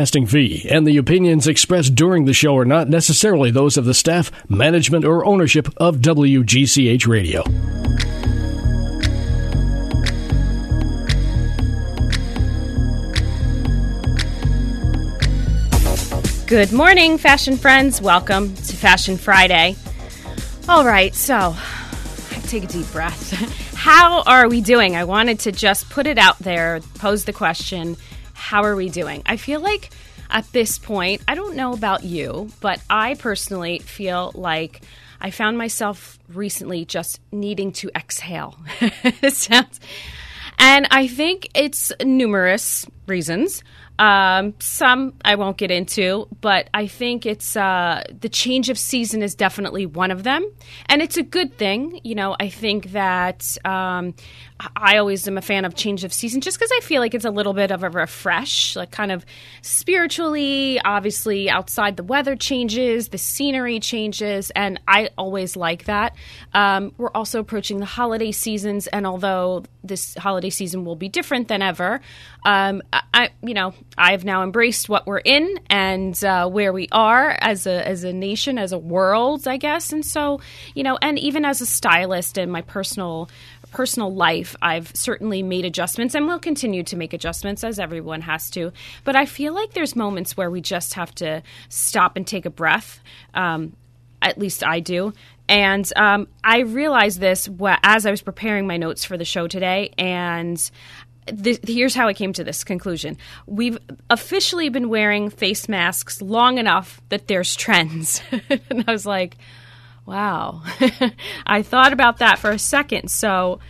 Casting fee and the opinions expressed during the show are not necessarily those of the staff, management, or ownership of WGCH Radio. Good morning, fashion friends. Welcome to Fashion Friday. All right, so take a deep breath. How are we doing? I wanted to just put it out there, pose the question how are we doing? I feel like at this point, I don't know about you, but I personally feel like I found myself recently just needing to exhale. sounds, and I think it's numerous reasons. Um, some I won't get into, but I think it's uh, the change of season is definitely one of them, and it's a good thing. You know, I think that um, I always am a fan of change of season just because I feel like it's a little bit of a refresh, like kind of spiritually. Obviously, outside the weather changes, the scenery changes, and I always like that. Um, we're also approaching the holiday seasons, and although this holiday season will be different than ever, um, I, you know, I've now embraced what we're in and uh, where we are as a as a nation, as a world, I guess. And so, you know, and even as a stylist in my personal personal life, I've certainly made adjustments and will continue to make adjustments as everyone has to. But I feel like there's moments where we just have to stop and take a breath. Um, at least I do. And um, I realized this as I was preparing my notes for the show today, and here's how I came to this conclusion. We've officially been wearing face masks long enough that there's trends. and I was like, wow. I thought about that for a second. So,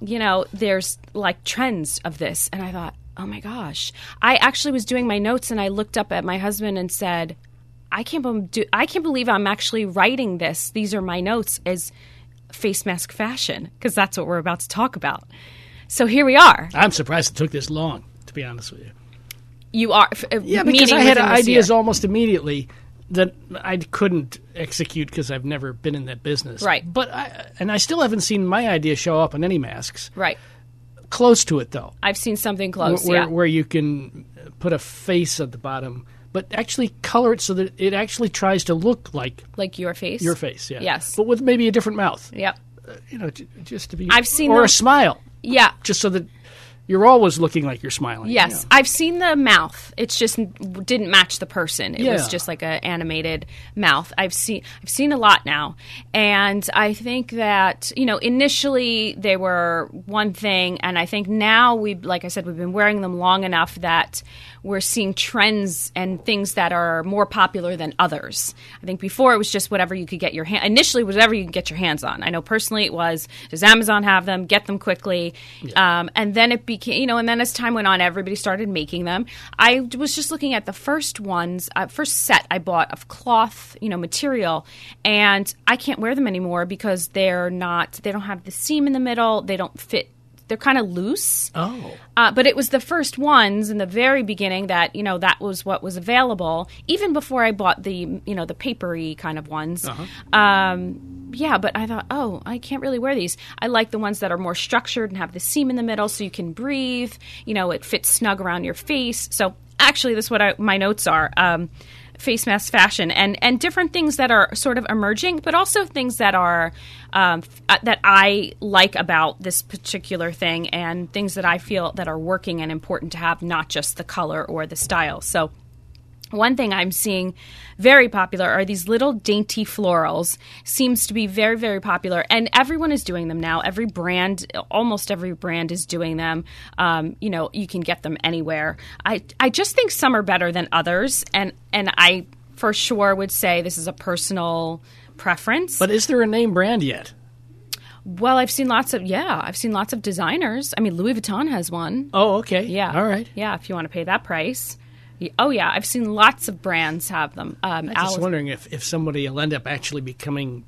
you know, there's like trends of this. And I thought, oh my gosh. I actually was doing my notes and I looked up at my husband and said, I can't, be- I can't believe I'm actually writing this. These are my notes as face mask fashion because that's what we're about to talk about. So here we are. I'm surprised it took this long, to be honest with you. You are, uh, yeah, because I had ideas year. almost immediately that I couldn't execute because I've never been in that business. Right. But I, and I still haven't seen my idea show up on any masks. Right. Close to it though. I've seen something close. Where, yeah. where you can put a face at the bottom, but actually color it so that it actually tries to look like like your face. Your face. Yeah. Yes. But with maybe a different mouth. Yep. Uh, you know, just to be. I've seen or them. a smile. Yeah. Just so that you're always looking like you're smiling. Yes, you know. I've seen the mouth. It's just didn't match the person. It yeah. was just like an animated mouth. I've seen I've seen a lot now, and I think that you know initially they were one thing, and I think now we, like I said, we've been wearing them long enough that we're seeing trends and things that are more popular than others. I think before it was just whatever you could get your hand. Initially, whatever you can get your hands on. I know personally it was does Amazon have them? Get them quickly, yeah. um, and then it became you know. And then as time went on, everybody started making them. I was just looking at the first ones, uh, first set I bought of cloth, you know, material, and I can't wear them anymore because they're not. They don't have the seam in the middle. They don't fit they're kind of loose. Oh. Uh, but it was the first ones in the very beginning that you know that was what was available. Even before I bought the you know the papery kind of ones. Uh-huh. Um, yeah, but I thought, oh, I can't really wear these. I like the ones that are more structured and have the seam in the middle, so you can breathe. You know, it fits snug around your face. So actually, this is what I, my notes are. Um, face mask fashion and and different things that are sort of emerging, but also things that are um, uh, that I like about this particular thing and things that I feel that are working and important to have, not just the color or the style. So one thing I'm seeing very popular are these little dainty florals. Seems to be very, very popular, and everyone is doing them now. Every brand, almost every brand, is doing them. Um, you know, you can get them anywhere. I, I just think some are better than others, and and I for sure would say this is a personal preference. But is there a name brand yet? Well, I've seen lots of yeah, I've seen lots of designers. I mean, Louis Vuitton has one. Oh, okay. Yeah. All right. Yeah, if you want to pay that price. Oh yeah, I've seen lots of brands have them. Um, I'm just wondering if, if somebody will end up actually becoming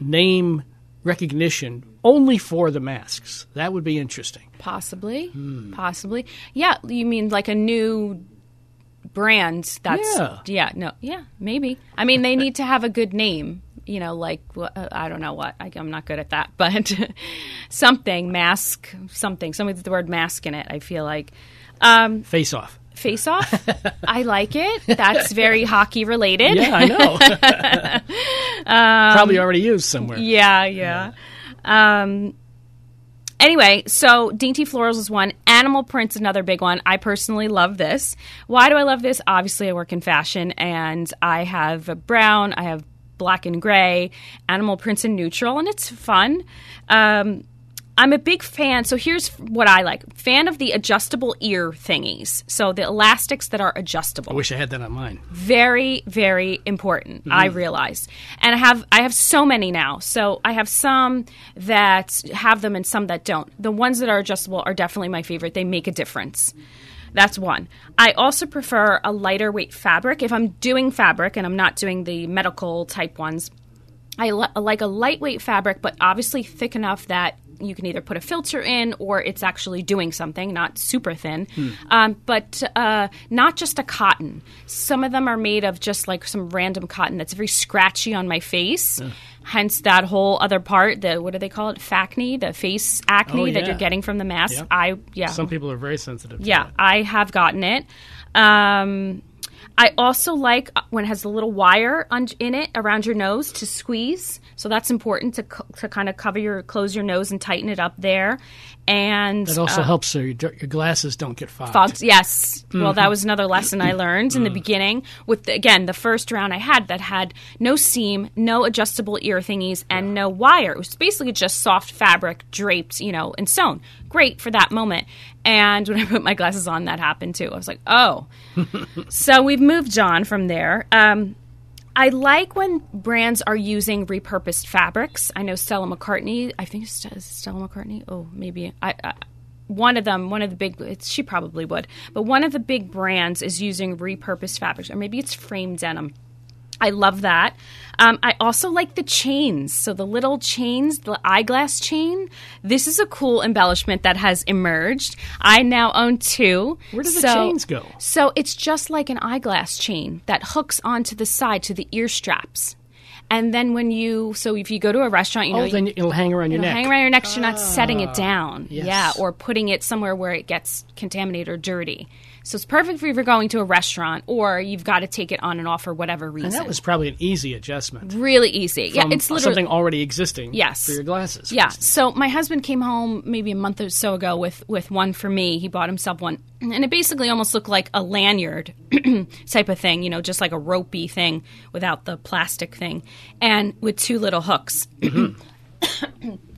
name recognition only for the masks. That would be interesting. Possibly, hmm. possibly. Yeah, you mean like a new brand? That's yeah. yeah, no, yeah, maybe. I mean, they need to have a good name. You know, like uh, I don't know what I, am not good at that, but something mask, something, something with the word mask in it. I feel like um, face off. Face Off. I like it. That's very hockey related. Yeah, I know. Probably already used somewhere. Um, Yeah, yeah. Um, anyway, so Dainty Florals is one. Animal Print's another big one. I personally love this. Why do I love this? Obviously, I work in fashion and I have brown, I have black and gray, Animal Print's in neutral, and it's fun. Um, I'm a big fan. So here's what I like: fan of the adjustable ear thingies. So the elastics that are adjustable. I wish I had that on mine. very very important i mm-hmm. realize. And i have i have so many now. So i have some that have them and some that don't. The ones that are adjustable are definitely my favorite. They make a difference. That's one. I also prefer a lighter weight fabric. If i'm doing fabric and i'm not doing the medical type ones I li- like a lightweight fabric, but obviously thick enough that you can either put a filter in or it's actually doing something, not super thin. Um, but uh, not just a cotton. Some of them are made of just like some random cotton that's very scratchy on my face. Hence that whole other part, the what do they call it? Facne, the face acne Oh, that you're getting from the mask. Yep. I yeah. Some people are very sensitive. To Yeah. I have gotten it. Um, I also like uh, when it has a little wire un- in it around your nose to squeeze. So that's important to, co- to kind of cover your, close your nose and tighten it up there. And That also uh, helps so your, your glasses don't get fogged. fogged. Yes. Well, Mm-hmm. that was another lesson I learned in the beginning. With the, again the first round I had that had no seam, no adjustable ear thingies, and no wire. It was basically just soft fabric draped, you know, and sewn. Great for that moment. And when I put my glasses on, that happened too. I was like, oh. so we've moved on from there. Um, I like when brands are using repurposed fabrics. I know Stella McCartney. I think it's Stella McCartney. Oh, maybe I, I. One of them, one of the big, it's, she probably would, but one of the big brands is using repurposed fabrics, or maybe it's frame denim. I love that. Um, I also like the chains. So the little chains, the eyeglass chain. This is a cool embellishment that has emerged. I now own two. Where do the So- chains go? so it's just like an eyeglass chain that hooks onto the side to the ear straps. And then when you, so if you go to a restaurant, you know, Oh, then it'll hang around your It'll neck. hang around your neck. so you're not setting it down. yes. Yeah, or putting it somewhere where it gets contaminated or dirty. So it's perfect for if you're going to a restaurant or you've got to take it on and off for whatever reason. and that was probably an easy adjustment. really easy. yeah, it's literally something already existing. Yes. for your glasses. for yeah. instance. So my husband came home maybe a month or so ago with with one for me. He bought himself one, and it basically almost looked like a lanyard type of thing. You know, just like a ropey thing without the plastic thing, and with two little hooks. Mm-hmm.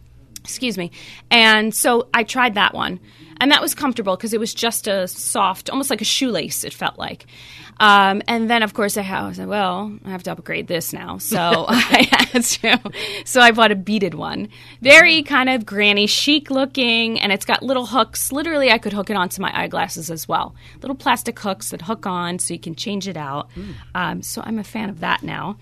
Excuse me. And so I tried that one, and that was comfortable because it was just a soft, almost like a shoelace. It felt like. Um, and then, of course, I, I said, "Well, I have to upgrade this now." So I had to. So I bought a beaded one, very kind of granny chic looking, and it's got little hooks. Literally, I could hook it onto my eyeglasses as well. Little plastic hooks that hook on, so you can change it out. Um, so I'm a fan of that now.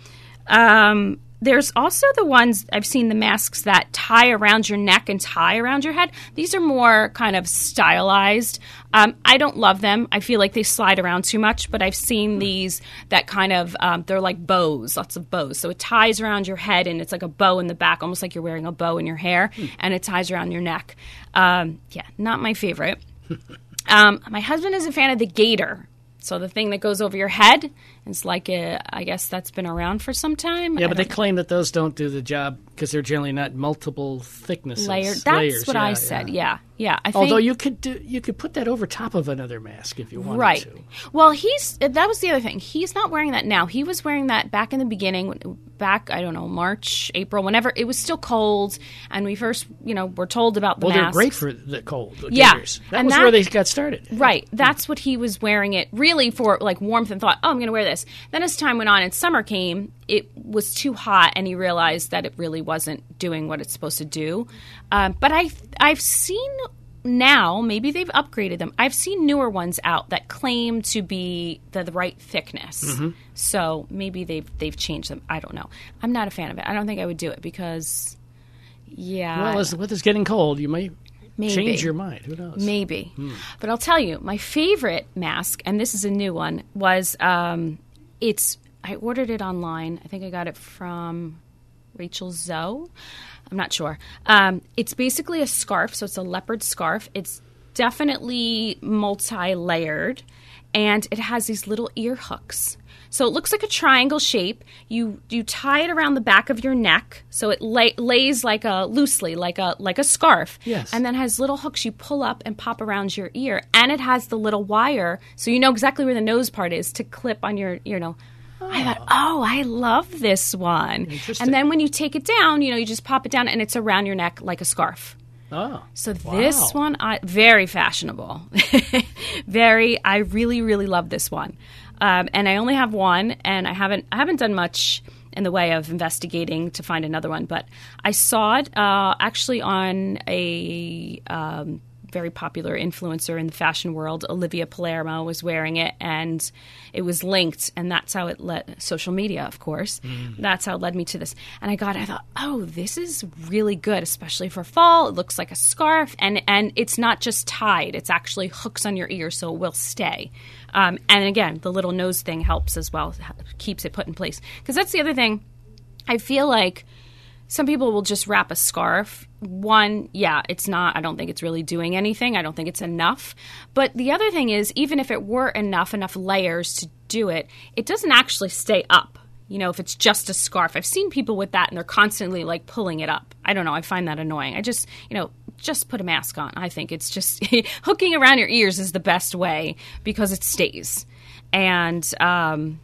Um, there's also the ones I've seen the masks that tie around your neck and tie around your head. These are more kind of stylized. Um, I don't love them. I feel like they slide around too much, but I've seen these that kind of, um, they're like bows, lots of bows. So it ties around your head and it's like a bow in the back, almost like you're wearing a bow in your hair, and it ties around your neck. Um, yeah, not my favorite. Um, my husband is a fan of the gaiter. So the thing that goes over your head, it's like a, I guess that's been around for some time. Yeah, I but they claim that those don't do the job because they're generally not multiple thicknesses. layered. That's layers, what yeah, I said. yeah. Yeah, yeah. I think, Although you could do, you could put that over top of another mask if you wanted right. to. Well, he's uh, that was the other thing. He's not wearing that now. He was wearing that back in the beginning, back I don't know March, April, whenever it was still cold, and we first you know were told about the Well, they're great for the cold. The Yeah, gaiters. That and was that- where they got started. Right. That's what he was wearing it really for like warmth and thought, oh, I'm going to wear this. Then as time went on and summer came, it was too hot and he realized that it really wasn't doing what it's supposed to do. Um, but I, I've seen now, maybe they've upgraded them. I've seen newer ones out that claim to be the, the right thickness. Mm-hmm. So maybe they've they've changed them. I don't know. I'm not a fan of it. I don't think I would do it because, yeah. Well, as the weather's getting cold, you may Maybe. change your mind. Who knows? Maybe. But I'll tell you, my favorite mask, and this is a new one, was um, it's. I ordered it online. I think I got it from Rachel Zoe. I'm not sure. Um, it's basically a scarf, so it's a leopard scarf. It's definitely multi layered. and it has these little ear hooks. So it looks like a triangle shape. You you tie it around the back of your neck, so it lay, lays like a loosely, like a like a scarf. Yes. And then has little hooks you pull up and pop around your ear, and it has the little wire, so you know exactly where the nose part is to clip on your you know. I thought, oh, oh I love this one. Interesting. And then when you take it down, you know, you just pop it down, and it's around your neck like a scarf. Oh. So this one, I very fashionable, very. I really, really love this one, um, and I only have one, and I haven't, I haven't done much in the way of investigating to find another one, but I saw it uh, actually on a. Um, very popular influencer in the fashion world, Olivia Palermo, was wearing it, and it was linked, and that's how it led social media, of course. That's how it led me to this. And I got, it, I thought, oh, this is really good, especially for fall. It looks like a scarf, and and it's not just tied; it's actually hooks on your ear, so it will stay. Um, and again, the little nose thing helps as well, keeps it put in place. Because that's the other thing. I feel like some people will just wrap a scarf. One, yeah, it's not, I don't think it's really doing anything. I don't think it's enough. But the other thing is, even if it were enough, enough layers to do it, it doesn't actually stay up. You know, if it's just a scarf. I've seen people with that and they're constantly like pulling it up. I don't know. I find that annoying. I just, you know, just put a mask on. I think it's just hooking around your ears is the best way because it stays. And, um,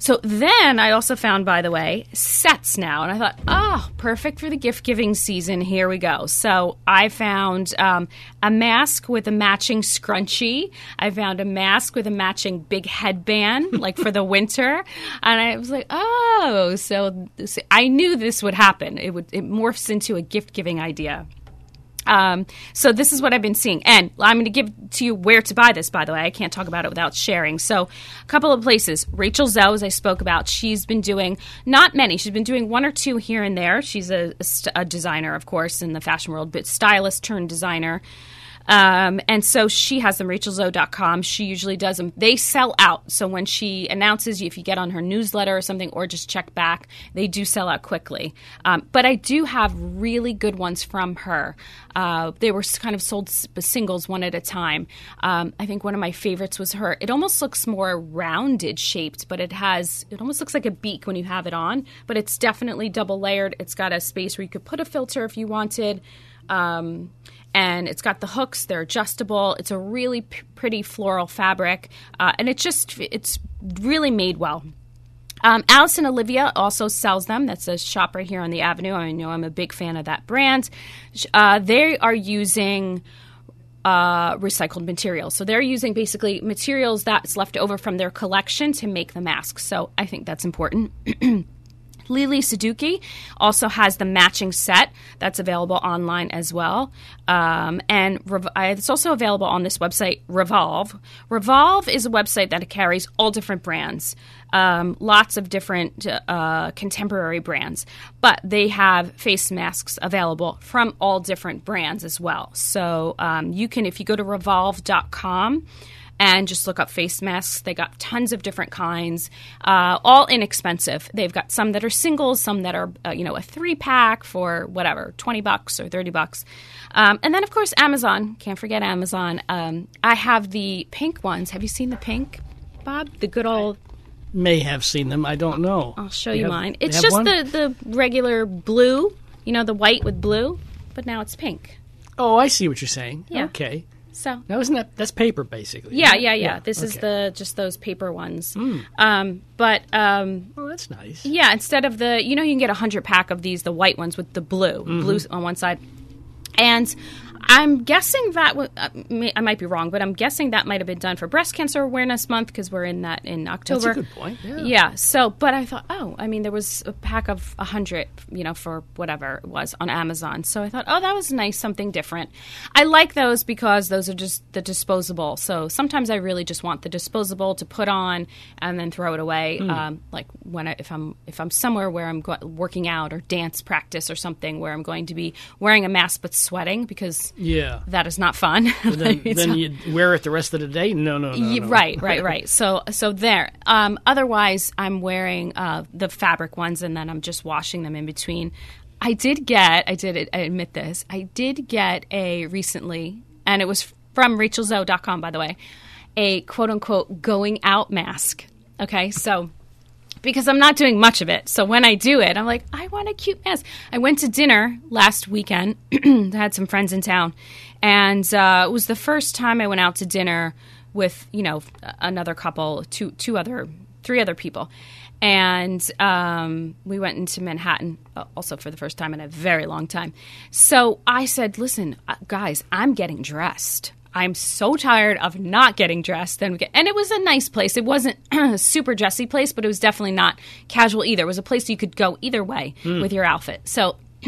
so then I also found, by the way, sets now. And I thought, oh, perfect for the gift giving season. Here we go. So I found um, a mask with a matching scrunchie. I found a mask with a matching big headband, like for the winter. And I was like, oh, so this, I knew this would happen. It would it morphs into a gift giving idea. Um, so this is what I've been seeing, and I'm going to give to you where to buy this. By the way, I can't talk about it without sharing. So, a couple of places. Rachel Zoe, as I spoke about, she's been doing not many. She's been doing one or two here and there. She's a, a a designer, of course, in the fashion world, but stylist turned designer. Um, and so she has them, rachelzoe.com. She usually does them. They sell out. So when she announces if you get on her newsletter or something, or just check back, they do sell out quickly. Um, but I do have really good ones from her. Uh, they were kind of sold singles one at a time. Um, I think one of my favorites was her. It almost looks more rounded shaped, but it has, it almost looks like a beak when you have it on, but it's definitely double layered. It's got a space where you could put a filter if you wanted. Um, and it's got the hooks they're adjustable it's a really p- pretty floral fabric uh, and it's just it's really made well um, Alice and Olivia also sells them. That's a shop right here on the avenue. I know I'm a big fan of that brand. Uh, they are using uh, recycled materials. So they're using basically materials that's left over from their collection to make the masks. So I think that's important. Lele Sadoughi also has the matching set that's available online as well. Um, and Rev- uh, it's also available on this website, Revolve. Revolve is a website that carries all different brands, um, lots of different uh, contemporary brands, but they have face masks available from all different brands as well. So um, you can, if you go to revolve.com, and just look up face masks. They got tons of different kinds, uh, all inexpensive. They've got some that are singles, some that are uh, you know a three pack for whatever twenty bucks or thirty bucks, um, and then of course Amazon. Can't forget Amazon. Um, I have the pink ones. Have you seen the pink, Bob? The good old. May have seen them. I don't know. I'll show They you have- mine. It's just one? the the regular blue. You know the white with blue, but now it's pink. Oh, I see what you're saying. Yeah. Okay. So Now isn't that that's paper basically? yeah, right? yeah, yeah. This is okay. Hmm. the just those paper ones. Um, but um, Oh, that's nice. Yeah, instead of the, you know, you can get a hundred pack of these, the white ones with the blue, Mm-hmm. blue on one side, and I'm guessing that w- uh, I might be wrong, but I'm guessing that might have been done for Breast Cancer Awareness Month because we're in that in October. That's a good point. Yeah. Yeah. So, but I thought, oh, I mean, there was a pack of a hundred, you know, for whatever it was on Amazon. So I thought, oh, that was nice, something different. I like those because those are just the disposable. So sometimes I really just want the disposable to put on and then throw it away. Hmm. Um, like when I, if I'm if I'm somewhere where I'm go- working out or dance practice or something where I'm going to be wearing a mask but sweating because Yeah. that is not fun. Then, then you wear it the rest of the day? No, no, no. No. Right, right, right. So, so there. Um, otherwise, I'm wearing uh, the fabric ones, and then I'm just washing them in between. I did get. I did. I admit this. I did get a recently, and it was from RachelZoe.com, by the way. a quote unquote going out mask. Okay, so because I'm not doing much of it. So when I do it, I'm like, I want a cute mask. I went to dinner last weekend, I had some friends in town, and uh, it was the first time I went out to dinner with, you know, another couple, two, two other, three other people. And um, we went into Manhattan uh, also for the first time in a very long time. So I said, listen, uh, guys, I'm getting dressed. I'm so tired of not getting dressed. Then we get, And it was a nice place. It wasn't a super dressy place, but it was definitely not casual either. It was a place you could go either way mm. with your outfit. So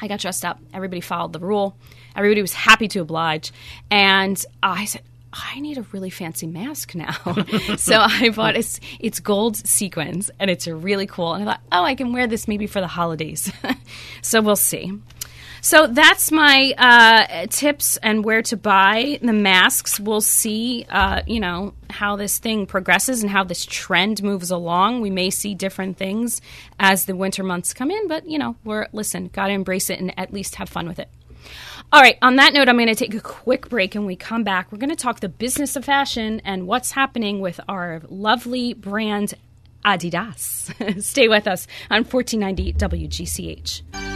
I got dressed up. Everybody followed the rule. Everybody was happy to oblige. And I said, I need a really fancy mask now. so I bought it's it's gold sequins and it's really cool. And I thought, oh, I can wear this maybe for the holidays. so we'll see. So that's my uh, tips and where to buy the masks. We'll see, uh, you know, how this thing progresses and how this trend moves along. We may see different things as the winter months come in, but you know, we're listen, got to embrace it and at least have fun with it. All right, on that note, I'm going to take a quick break and we come back. We're going to talk the business of fashion and what's happening with our lovely brand Adidas. Stay with us on 1490 WGCH.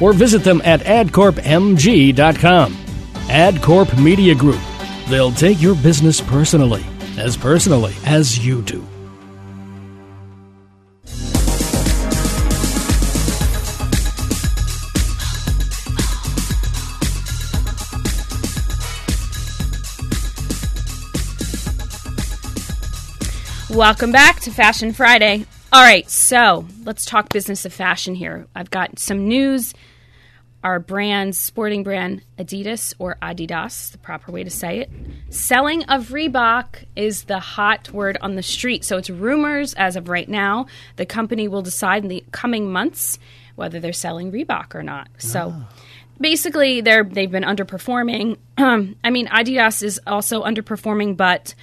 or visit them at adcorpmg.com. AdCorp Media Group. They'll take your business personally, as personally as you do. Welcome back to Fashion Friday. All right, so let's talk business of fashion here. I've got some news. Our brand, sporting brand Adidas or Adidas, the proper way to say it, selling of Reebok is the hot word on the street. So it's rumors as of right now. The company will decide in the coming months whether they're selling Reebok or not. So. Oh basically they're they've been underperforming. I mean, Adidas is also underperforming, but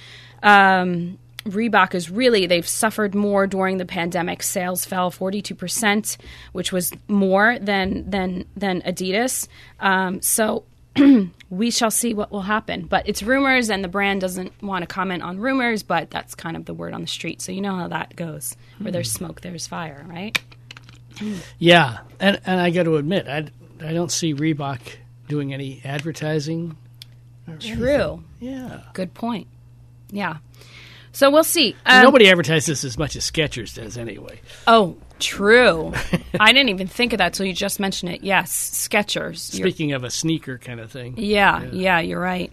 um, Reebok is really, they've suffered more during the pandemic. Sales fell 42%, which was more than, than, than Adidas. Um, so we shall see what will happen. But it's rumors, and the brand doesn't want to comment on rumors, but that's kind of the word on the street. So you know how that goes. Where there's smoke, there's fire, right? Yeah. And, and I got to admit, I, I don't see Reebok doing any advertising. True. Yeah. Good point. Yeah. So we'll see. Um, Nobody advertises as much as Skechers does, anyway. Oh, true. I didn't even think of that till you just mentioned it. Yes, Skechers. Speaking you're, of a sneaker kind of thing. Yeah, yeah, yeah you're right.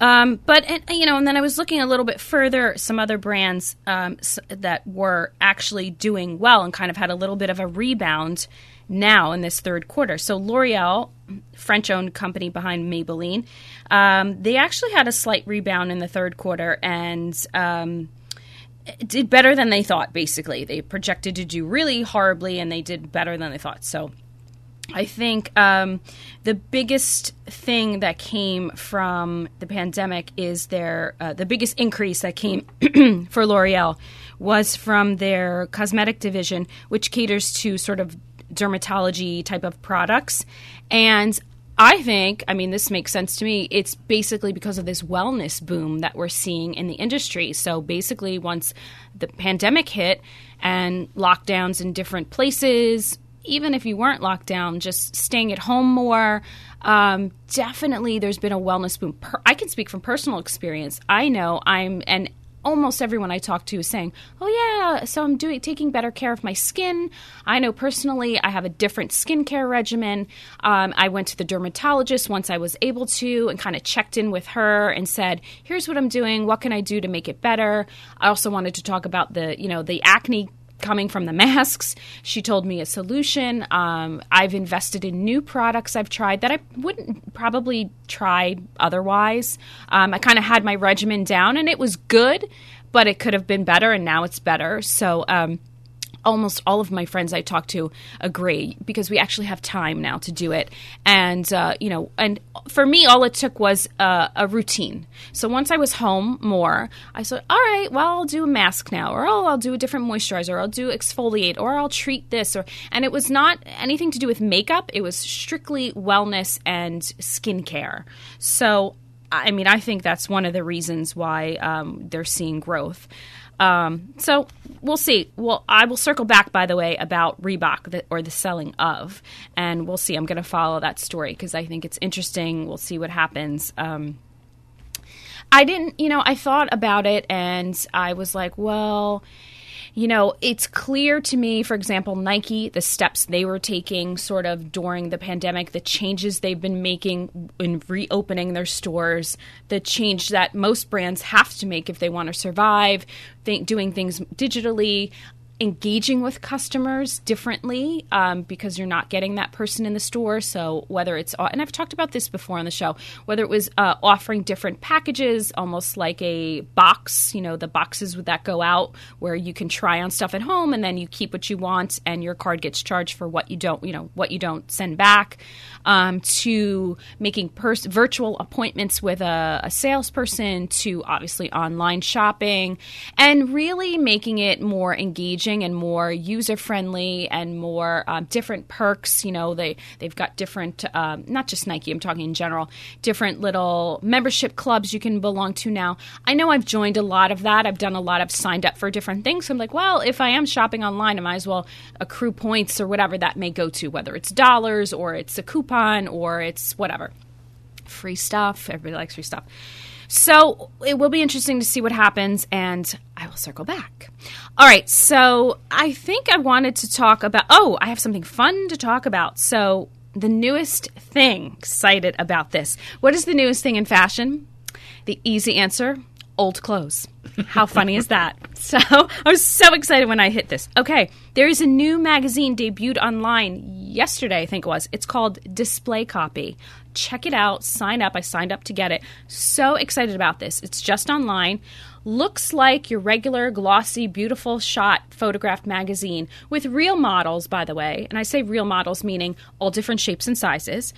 Um, but and, you know, and then I was looking a little bit further. Some other brands um, that were actually doing well and kind of had a little bit of a rebound now in this third quarter. So L'Oreal, French-owned company behind Maybelline, um, they actually had a slight rebound in the third quarter and. Um, did better than they thought basically they projected to do really horribly and they did better than they thought so I think um, the biggest thing that came from the pandemic is their uh, the biggest increase that came for L'Oreal was from their cosmetic division, which caters to sort of dermatology type of products. And I think, I mean, this makes sense to me. It's basically because of this wellness boom that we're seeing in the industry. So basically, once the pandemic hit and lockdowns in different places, even if you weren't locked down, just staying at home more, um, definitely there's been a wellness boom. Per- I can speak from personal experience. I know I'm, and almost everyone I talk to is saying, "Oh yeah, so I'm doing taking better care of my skin. I know personally, I have a different skincare regimen. Um, I went to the dermatologist once I was able to, and kind of checked in with her and said, "Here's what I'm doing. What can I do to make it better?" I also wanted to talk about the, you know, the acne coming from the masks. She told me a solution. Um, I've invested in new products I've tried that I wouldn't probably try otherwise. Um, I kind of had my regimen down and it was good, but it could have been better, and now it's better. So, um, almost all of my friends I talk to agree because we actually have time now to do it. And, uh, you know, and for me, all it took was uh, a routine. So once I was home more, I said, all right, well, I'll do a mask now, or oh, I'll do a different moisturizer, or I'll do exfoliate, or I'll treat this. Or, and it was not anything to do with makeup, it was strictly wellness and skincare. So, I mean, I think that's one of the reasons why um, they're seeing growth. Um, so we'll see. Well, I will circle back, by the way, about Reebok the, or the selling of, and we'll see. I'm going to follow that story because I think it's interesting. We'll see what happens. Um, I didn't, you know, I thought about it and I was like, well, you know, it's clear to me, for example, Nike, the steps they were taking sort of during the pandemic, the changes they've been making in reopening their stores, the change that most brands have to make if they want to survive, th- doing things digitally engaging with customers differently um, because you're not getting that person in the store. So whether it's and I've talked about this before on the show, whether it was uh, offering different packages, almost like a box, you know, the boxes would that go out where you can try on stuff at home and then you keep what you want and your card gets charged for what you don't, you know, what you don't send back. Um, to making pers- virtual appointments with a, a salesperson, to obviously online shopping, and really making it more engaging and more user friendly and more um, different perks. You know, they they've got different, um, not just Nike. I'm talking in general, different little membership clubs you can belong to now. I know I've joined a lot of that. I've done a lot. I've signed up for different things. So I'm like, well, if I am shopping online, I might as well accrue points or whatever that may go to, whether it's dollars or it's a coupon or it's whatever free stuff. Everybody likes free stuff. So it will be interesting to see what happens, and I will circle back. All right, so I think I wanted to talk about. Oh, I have something fun to talk about. So, the newest thing, excited about this. What is the newest thing in fashion? The easy answer old clothes. How funny is that? So I was so excited when I hit this. Okay, there is a new magazine debuted online yesterday, I think it was. It's called Display Copy. Check it out, sign up. I signed up to get it. So excited about this. It's just online looks like your regular glossy, beautiful shot photographed magazine with real models, by the way. And I say real models meaning all different shapes and sizes.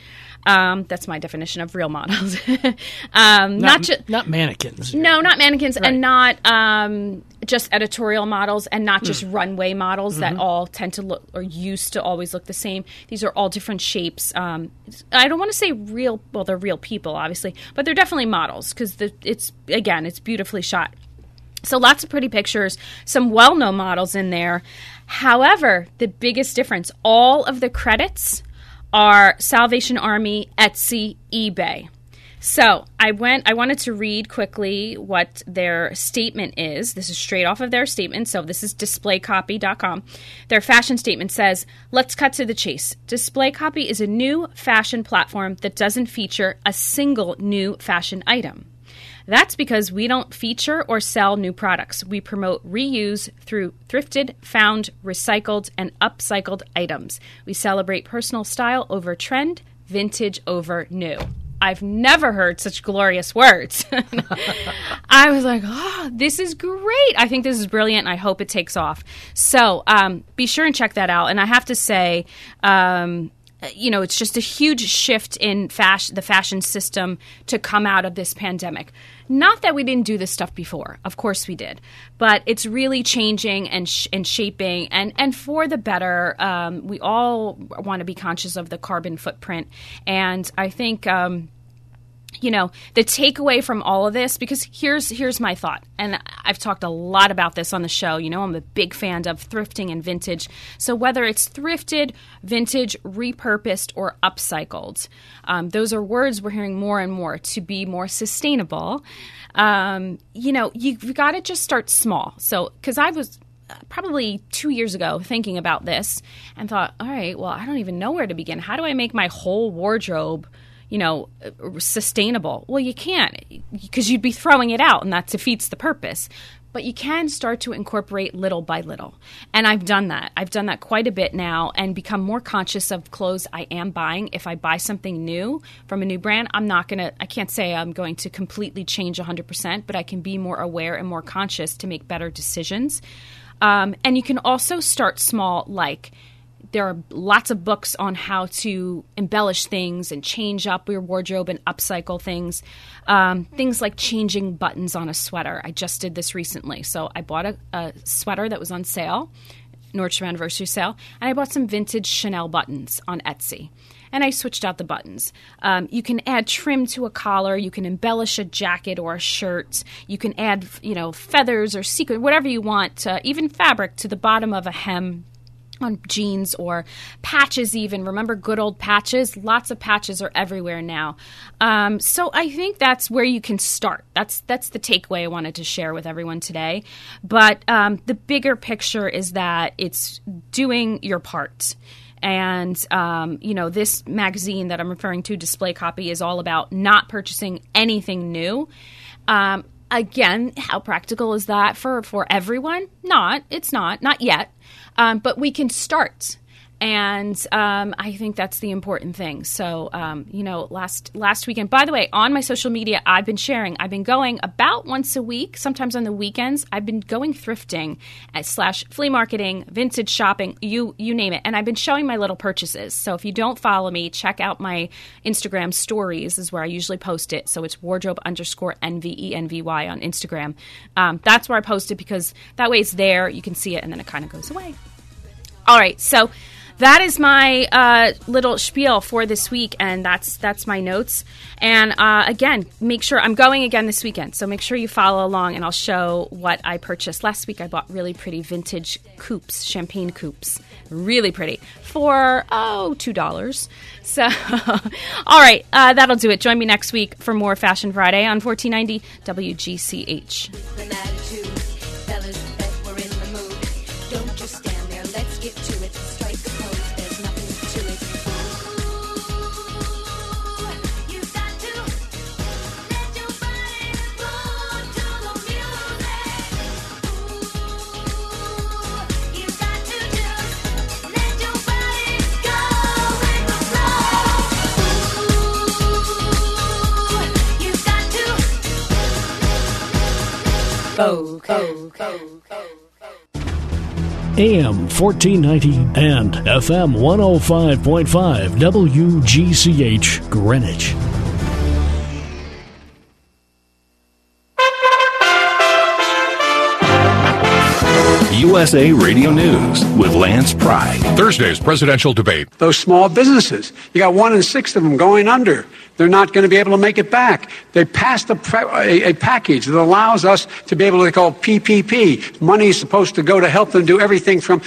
Um, that's my definition of real models. um, not not, ju- not mannequins. No, not mannequins, right. and not um, just editorial models, and not just mm. runway models mm-hmm. that all tend to look or used to always look the same. These are all different shapes. Um, I don't want to say real. Well, they're real people, obviously, but they're definitely models because it's again, it's beautifully shot. So lots of pretty pictures, some well known models in there. However, the biggest difference all of the credits are Salvation Army, Etsy, eBay. So I went. I wanted to read quickly what their statement is. This is straight off of their statement. So this is DisplayCopy.com. Their fashion statement says, "Let's cut to the chase. Display Copy is a new fashion platform that doesn't feature a single new fashion item." That's because we don't feature or sell new products. We promote reuse through thrifted, found, recycled, and upcycled items. We celebrate personal style over trend, vintage over new. I've never heard such glorious words. I was like, oh, this is great. I think this is brilliant. I hope it takes off. So um, be sure and check that out. And I have to say, um, you know, it's just a huge shift in fashion, the fashion system to come out of this pandemic. Not that we didn't do this stuff before, of course we did, but it's really changing and sh- and shaping and and for the better. Um, we all want to be conscious of the carbon footprint, and I think. Um, you know the takeaway from all of this because here's here's my thought and i've talked a lot about this on the show you know i'm a big fan of thrifting and vintage. So whether it's thrifted vintage repurposed or upcycled um, those are words we're hearing more and more to be more sustainable. Um, you know you've got to just start small. So because i was uh, probably two years ago thinking about this and thought all right well i don't even know where to begin. How do i make my whole wardrobe you know, sustainable. Well, you can't because you'd be throwing it out and that defeats the purpose. But you can start to incorporate little by little. And I've done that. I've done that quite a bit now and become more conscious of clothes I am buying. If I buy something new from a new brand, I'm not going to, I can't say I'm going to completely change 100%, but I can be more aware and more conscious to make better decisions. Um, and you can also start small, like, there are lots of books on how to embellish things and change up your wardrobe and upcycle things. Um, things like changing buttons on a sweater. I just did this recently. So I bought a, a sweater that was on sale, Nordstrom anniversary sale, and I bought some vintage Chanel buttons on Etsy and I switched out the buttons. Um, you can add trim to a collar. You can embellish a jacket or a shirt. You can add, you know, feathers or sequin, whatever you want, uh, even fabric to the bottom of a hem on jeans or patches even. Remember good old patches? Lots of patches are everywhere now. Um, so i think that's where you can start. That's that's the takeaway i wanted to share with everyone today. But um, the bigger picture is that it's doing your part. And um, you know this magazine that i'm referring to display copy is all about not purchasing anything new. Um, again how practical is that for for everyone? Not. It's not. Not yet. Um, but we can start and um, I think that's the important thing. So, um, you know, last last weekend. By the way, on my social media, I've been sharing. I've been going about once a week, sometimes on the weekends. I've been going thrifting slash flea marketing, vintage shopping, you you name it, and I've been showing my little purchases. So, if you don't follow me, check out my Instagram stories. Is where I usually post it. So it's wardrobe underscore n v e n v y on Instagram. Um, that's where I post it because that way it's there. You can see it, and then it kind of goes away. All right, so that is my uh, little spiel for this week, and that's that's my notes. And uh, again, make sure I'm going again this weekend, so make sure you follow along, and I'll show what I purchased last week. I bought really pretty vintage coupes, champagne coupes, really pretty for oh two dollars. So, all right, uh, that'll do it. Join me next week for more Fashion Friday on 1490 WGCH. AM 1490 and FM 105.5 WGCH Greenwich. USA Radio News with Lance Pride. Thursday's presidential debate. Those small businesses, you got one in six of them going under. They're not going to be able to make it back. They passed a, a, a package that allows us to be able to call PPP. Money is supposed to go to help them do everything from